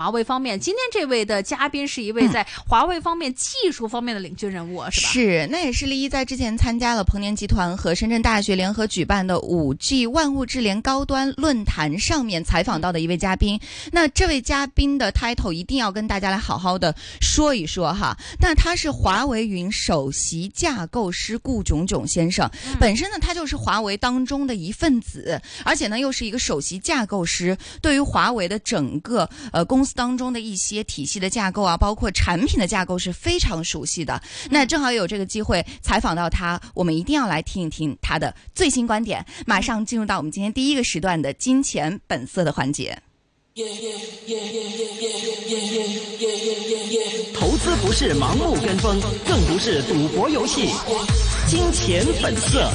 華為方面，今天这位的嘉宾是一位在华为方面技术方面的领军人物，是吧？是，那也是立一在之前参加了彭年集团和深圳大学联合举办的五 G 万物智联高端论坛上面采访到的一位嘉宾。那这位嘉宾的 title 一定要跟大家来好好的说一说哈。那他是华为云首席架构师顾炯炯先生，本身呢他就是华为当中的一份子，而且呢又是一个首席架构师，对于华为的整个呃公司。當中的一些体系的架构啊，包括产品的架构是非常熟悉的。那正好有这个机会采访到他，我们一定要来听一听他的最新观点。马上进入到我们今天第一个时段的金钱本色的环节。投资不是盲目跟风，更不是赌博游戏。金钱本色。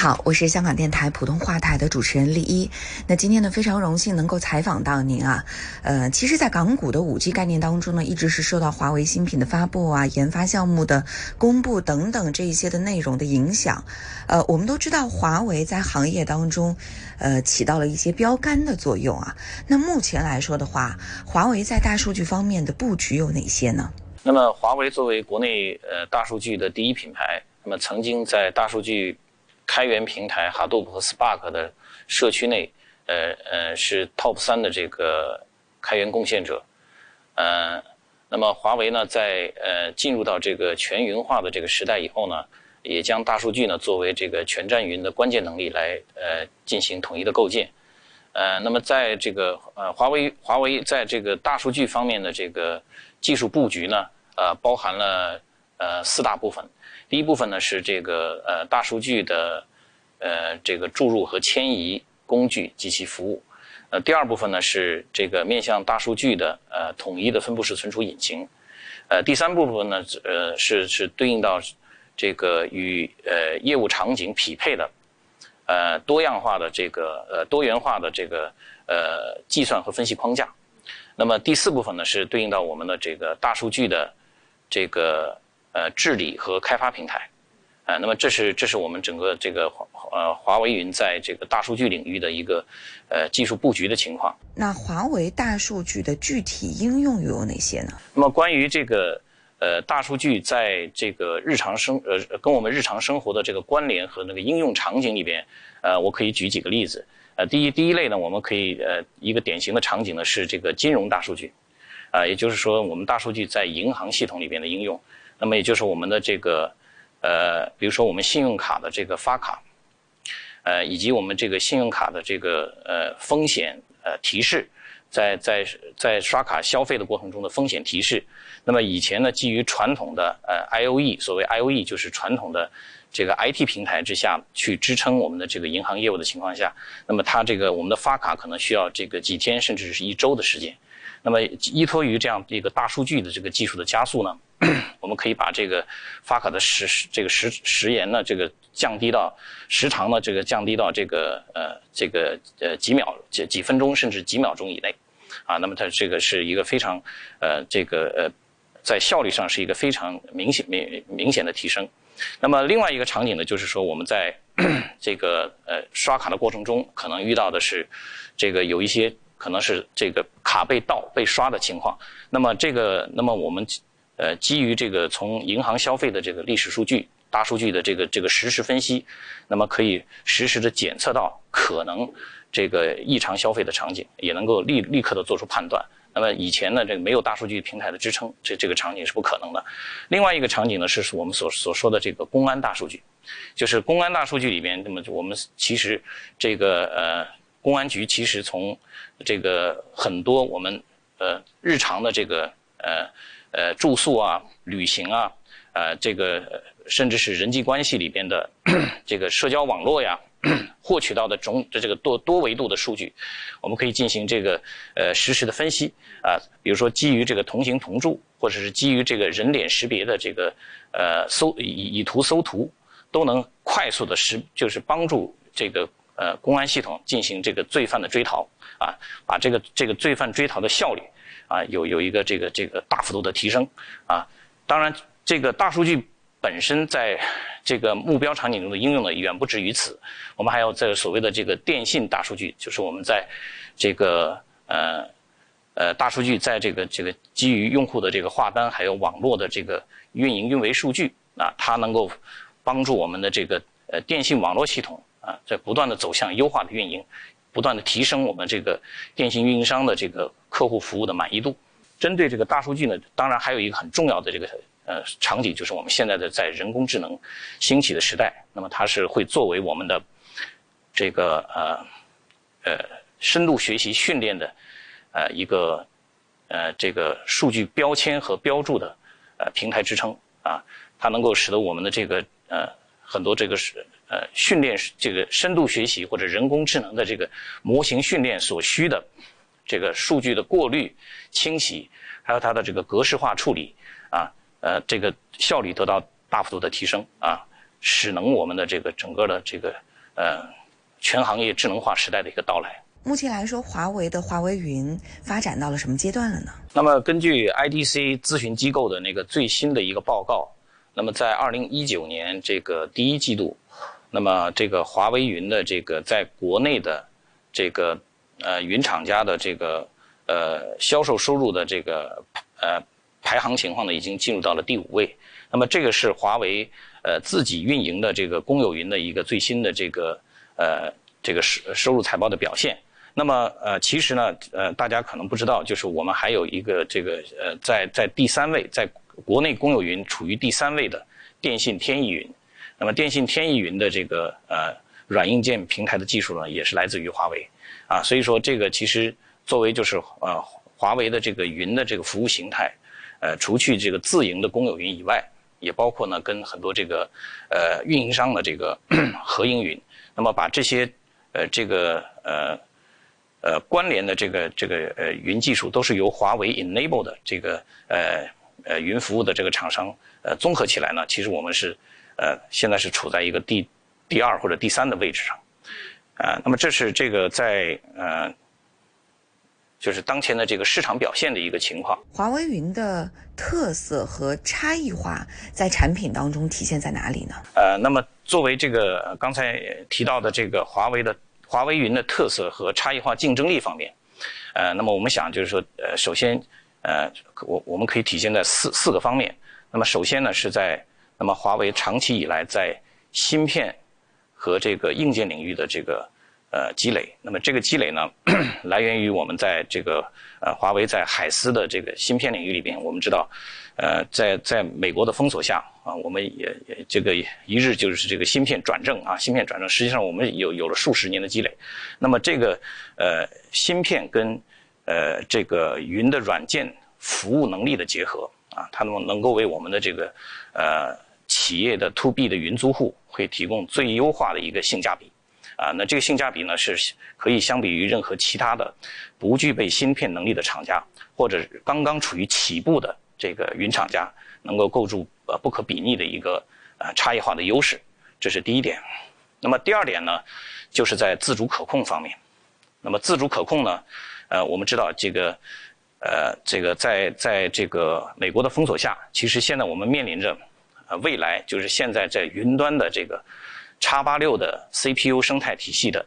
好，我是香港电台普通话台的主持人丽一。那今天呢，非常荣幸能够采访到您啊。呃，其实，在港股的五 G 概念当中呢，一直是受到华为新品的发布啊、研发项目的公布等等这一些的内容的影响。呃，我们都知道华为在行业当中，呃，起到了一些标杆的作用啊。那目前来说的话，华为在大数据方面的布局有哪些呢？那么，华为作为国内呃大数据的第一品牌，那么曾经在大数据。开源平台 Hadoop 和 Spark 的社区内，呃呃是 Top 三的这个开源贡献者，呃，那么华为呢在呃进入到这个全云化的这个时代以后呢，也将大数据呢作为这个全站云的关键能力来呃进行统一的构建，呃，那么在这个呃华为华为在这个大数据方面的这个技术布局呢，呃包含了呃四大部分。第一部分呢是这个呃大数据的呃这个注入和迁移工具及其服务，呃第二部分呢是这个面向大数据的呃统一的分布式存储引擎，呃第三部分呢呃是是对应到这个与呃业务场景匹配的呃多样化的这个呃多元化的这个呃计算和分析框架，那么第四部分呢是对应到我们的这个大数据的这个。呃，治理和开发平台，啊、呃，那么这是这是我们整个这个华呃华为云在这个大数据领域的一个呃技术布局的情况。那华为大数据的具体应用又有哪些呢？那么关于这个呃大数据在这个日常生呃跟我们日常生活的这个关联和那个应用场景里边，呃，我可以举几个例子。呃，第一第一类呢，我们可以呃一个典型的场景呢是这个金融大数据，啊、呃，也就是说我们大数据在银行系统里边的应用。那么也就是我们的这个，呃，比如说我们信用卡的这个发卡，呃，以及我们这个信用卡的这个呃风险呃提示，在在在刷卡消费的过程中的风险提示。那么以前呢，基于传统的呃 I O E，所谓 I O E 就是传统的这个 I T 平台之下去支撑我们的这个银行业务的情况下，那么它这个我们的发卡可能需要这个几天甚至是一周的时间。那么依托于这样一个大数据的这个技术的加速呢，我们可以把这个发卡的时这个时时延呢，这个降低到时长呢，这个降低到这个呃这个呃几秒几几分钟甚至几秒钟以内，啊，那么它这个是一个非常呃这个呃在效率上是一个非常明显明明显的提升。那么另外一个场景呢，就是说我们在 这个呃刷卡的过程中，可能遇到的是这个有一些可能是这个卡被盗被刷的情况。那么这个那么我们。呃，基于这个从银行消费的这个历史数据、大数据的这个这个实时分析，那么可以实时的检测到可能这个异常消费的场景，也能够立立刻的做出判断。那么以前呢，这个没有大数据平台的支撑，这这个场景是不可能的。另外一个场景呢，是我们所所说的这个公安大数据，就是公安大数据里边，那么我们其实这个呃公安局其实从这个很多我们呃日常的这个呃。呃，住宿啊，旅行啊，呃，这个甚至是人际关系里边的这个社交网络呀，获取到的種的這個多多维度的数据，我们可以进行这个呃实时的分析啊，比如说基于这个同行同住，或者是基于这个人脸识别的这个呃搜以以图搜图，都能快速的识，就是帮助这个。呃公安系统进行这个罪犯的追逃啊，把这个这个罪犯追逃的效率啊有有一个这个这个大幅度的提升啊。当然，这个大数据本身在这个目标场景中的应用呢远不止于此，我们还有这所谓的这个电信大数据，就是我们在这个呃呃大数据在这个这个基于用户的这个话单还有网络的这个运营运维数据啊，它能够帮助我们的这个呃电信网络系统。啊，在不断的走向优化的运营，不断的提升我们这个电信运营商的这个客户服务的满意度。针对这个大数据呢，当然还有一个很重要的这个呃场景，就是我们现在的在人工智能兴起的时代，那么它是会作为我们的这个呃呃深度学习训练的呃一个呃这个数据标签和标注的呃平台支撑啊，它能够使得我们的这个呃很多这个是。呃，训练这个深度学习或者人工智能的这个模型训练所需的这个数据的过滤、清洗，还有它的这个格式化处理啊，呃，这个效率得到大幅度的提升啊，使能我们的这个整个的这个呃全行业智能化时代的一个到来。目前来说，华为的华为云发展到了什么阶段了呢？那么，根据 IDC 咨询机构的那个最新的一个报告，那么在二零一九年这个第一季度。那么，这个华为云的这个在国内的这个呃云厂家的这个呃销售收入的这个呃排行情况呢，已经进入到了第五位。那么，这个是华为呃自己运营的这个公有云的一个最新的这个呃这个收收入财报的表现。那么，呃，其实呢，呃，大家可能不知道，就是我们还有一个这个呃在在第三位，在国内公有云处于第三位的电信天翼云。那么，电信天翼云的这个呃软硬件平台的技术呢，也是来自于华为，啊，所以说这个其实作为就是呃华为的这个云的这个服务形态，呃，除去这个自营的公有云以外，也包括呢跟很多这个呃运营商的这个 合营云，那么把这些呃这个呃呃关联的这个这个呃云技术都是由华为 enable 的这个呃呃云服务的这个厂商呃综合起来呢，其实我们是。呃，现在是处在一个第第二或者第三的位置上，啊，那么这是这个在呃，就是当前的这个市场表现的一个情况。华为云的特色和差异化在产品当中体现在哪里呢？呃，那么作为这个刚才提到的这个华为的华为云的特色和差异化竞争力方面，呃，那么我们想就是说，呃，首先，呃，我我们可以体现在四四个方面。那么首先呢，是在那么，华为长期以来在芯片和这个硬件领域的这个呃积累，那么这个积累呢，来源于我们在这个呃华为在海思的这个芯片领域里边，我们知道，呃，在在美国的封锁下啊，我们也也这个一日就是这个芯片转正啊，芯片转正，实际上我们有有了数十年的积累。那么这个呃芯片跟呃这个云的软件服务能力的结合啊，它能能够为我们的这个呃。企业的 to B 的云租户会提供最优化的一个性价比，啊，那这个性价比呢是可以相比于任何其他的不具备芯片能力的厂家，或者刚刚处于起步的这个云厂家，能够构筑呃不可比拟的一个呃差异化的优势，这是第一点。那么第二点呢，就是在自主可控方面。那么自主可控呢，呃，我们知道这个呃这个在在这个美国的封锁下，其实现在我们面临着。呃，未来就是现在在云端的这个叉八六的 CPU 生态体系的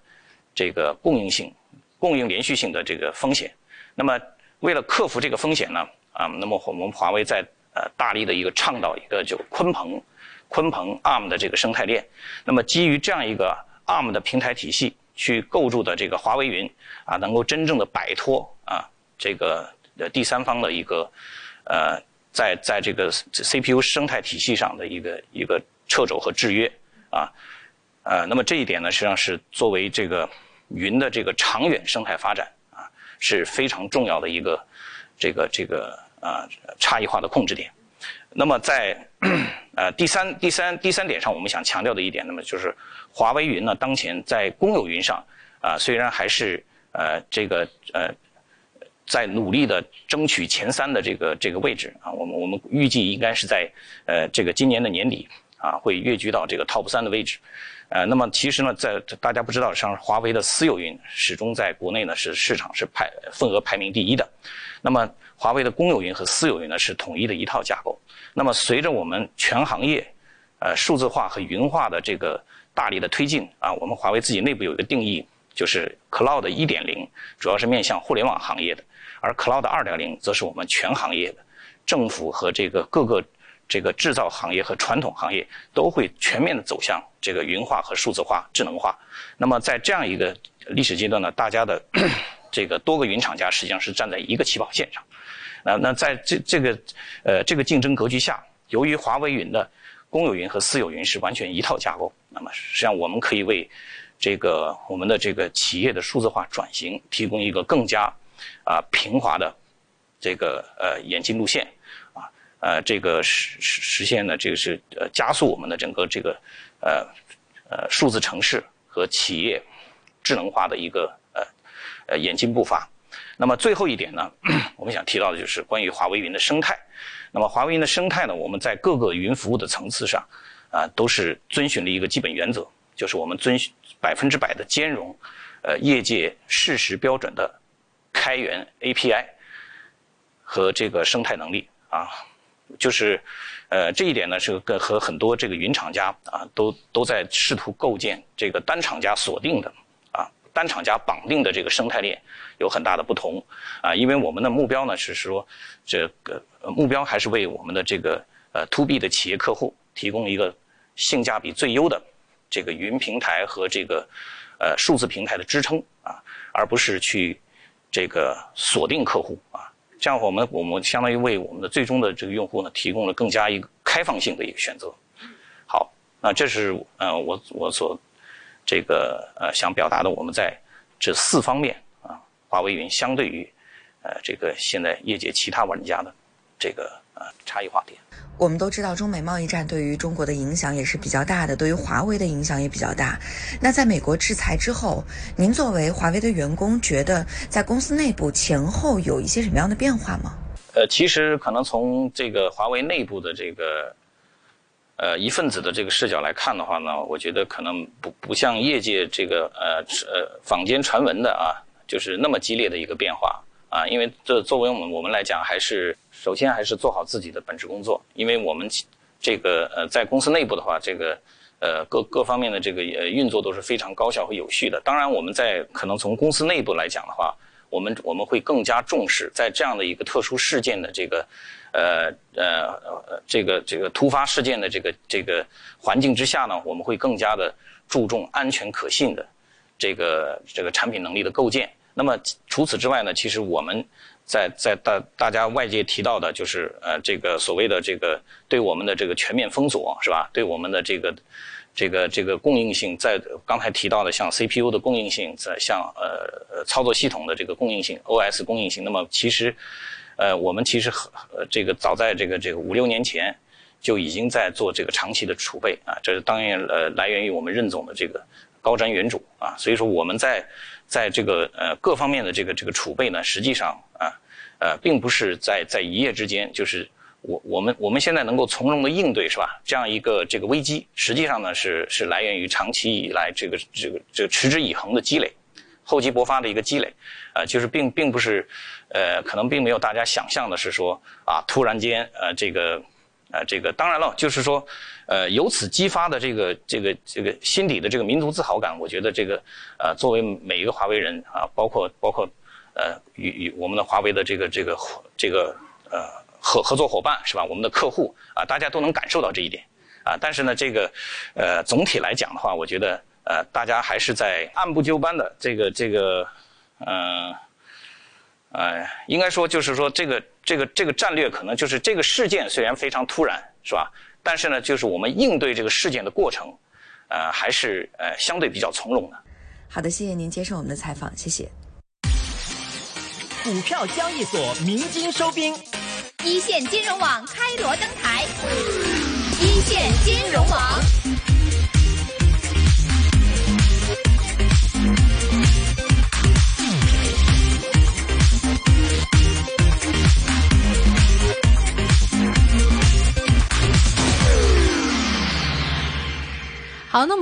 这个供应性、供应连续性的这个风险。那么，为了克服这个风险呢，啊，那么我们华为在呃大力的一个倡导一个就鲲鹏、鲲鹏 ARM 的这个生态链。那么，基于这样一个 ARM 的平台体系去构筑的这个华为云啊，能够真正的摆脱啊这个呃第三方的一个呃。在在这个 CPU 生态体系上的一个一个掣肘和制约啊，呃，那么这一点呢，实际上是作为这个云的这个长远生态发展啊，是非常重要的一个这个这个啊差异化的控制点。那么在呃第三第三第三点上，我们想强调的一点，那么就是华为云呢，当前在公有云上啊，虽然还是呃这个呃。在努力的争取前三的这个这个位置啊，我们我们预计应该是在呃这个今年的年底啊会跃居到这个 top 三的位置，呃，那么其实呢，在大家不知道，像华为的私有云始终在国内呢是市场是排份额排名第一的。那么华为的公有云和私有云呢是统一的一套架构。那么随着我们全行业呃数字化和云化的这个大力的推进啊，我们华为自己内部有一个定义，就是 Cloud 一点零主要是面向互联网行业的，而 Cloud 二点零则是我们全行业的政府和这个各个。这个制造行业和传统行业都会全面的走向这个云化和数字化、智能化。那么在这样一个历史阶段呢，大家的 这个多个云厂家实际上是站在一个起跑线上。那那在这这个呃这个竞争格局下，由于华为云的公有云和私有云是完全一套架构，那么实际上我们可以为这个我们的这个企业的数字化转型提供一个更加啊平滑的这个呃演进路线啊。呃，这个实实实现呢，这个是呃加速我们的整个这个呃呃数字城市和企业智能化的一个呃呃演进步伐。那么最后一点呢，我们想提到的就是关于华为云的生态。那么华为云的生态呢，我们在各个云服务的层次上啊，都是遵循了一个基本原则，就是我们遵循百分之百的兼容呃业界事实标准的开源 API 和这个生态能力啊。就是，呃，这一点呢是跟和很多这个云厂家啊，都都在试图构建这个单厂家锁定的啊，单厂家绑定的这个生态链有很大的不同啊，因为我们的目标呢是说，这个目标还是为我们的这个呃 to B 的企业客户提供一个性价比最优的这个云平台和这个呃数字平台的支撑啊，而不是去这个锁定客户啊。这样，我们我们相当于为我们的最终的这个用户呢，提供了更加一个开放性的一个选择。好，那这是呃我我所这个呃想表达的，我们在这四方面啊，华为云相对于呃这个现在业界其他玩家的这个呃差异化点。我们都知道，中美贸易战对于中国的影响也是比较大的，对于华为的影响也比较大。那在美国制裁之后，您作为华为的员工，觉得在公司内部前后有一些什么样的变化吗？呃，其实可能从这个华为内部的这个呃一份子的这个视角来看的话呢，我觉得可能不不像业界这个呃呃坊间传闻的啊，就是那么激烈的一个变化啊，因为这作为我们我们来讲还是。首先还是做好自己的本职工作，因为我们这个呃在公司内部的话，这个呃各各方面的这个呃运作都是非常高效和有序的。当然，我们在可能从公司内部来讲的话，我们我们会更加重视在这样的一个特殊事件的这个呃呃这个这个突发事件的这个这个环境之下呢，我们会更加的注重安全可信的这个这个产品能力的构建。那么除此之外呢，其实我们。在在大大家外界提到的，就是呃这个所谓的这个对我们的这个全面封锁是吧？对我们的这个这个这个供应性，在刚才提到的像 CPU 的供应性，在像呃操作系统的这个供应性，OS 供应性，那么其实呃我们其实呃这个早在这个这个五六年前就已经在做这个长期的储备啊，这是当然呃来源于我们任总的这个高瞻远瞩啊，所以说我们在。在这个呃各方面的这个这个储备呢，实际上啊，呃，并不是在在一夜之间，就是我我们我们现在能够从容的应对是吧？这样一个这个危机，实际上呢是是来源于长期以来这个这个这个持之以恒的积累，厚积薄发的一个积累，啊，就是并并不是，呃，可能并没有大家想象的是说啊，突然间呃这个。啊，这个当然了，就是说，呃，由此激发的这个这个这个心底的这个民族自豪感，我觉得这个，呃，作为每一个华为人啊，包括包括，呃，与与我们的华为的这个这个这个呃合合作伙伴是吧？我们的客户啊，大家都能感受到这一点啊。但是呢，这个呃总体来讲的话，我觉得呃大家还是在按部就班的这个这个嗯。呃，应该说就是说，这个这个这个战略可能就是这个事件虽然非常突然，是吧？但是呢，就是我们应对这个事件的过程，呃，还是呃相对比较从容的。好的，谢谢您接受我们的采访，谢谢。股票交易所鸣金收兵，一线金融网开锣登台，一线金融网。 아, 너무 뭐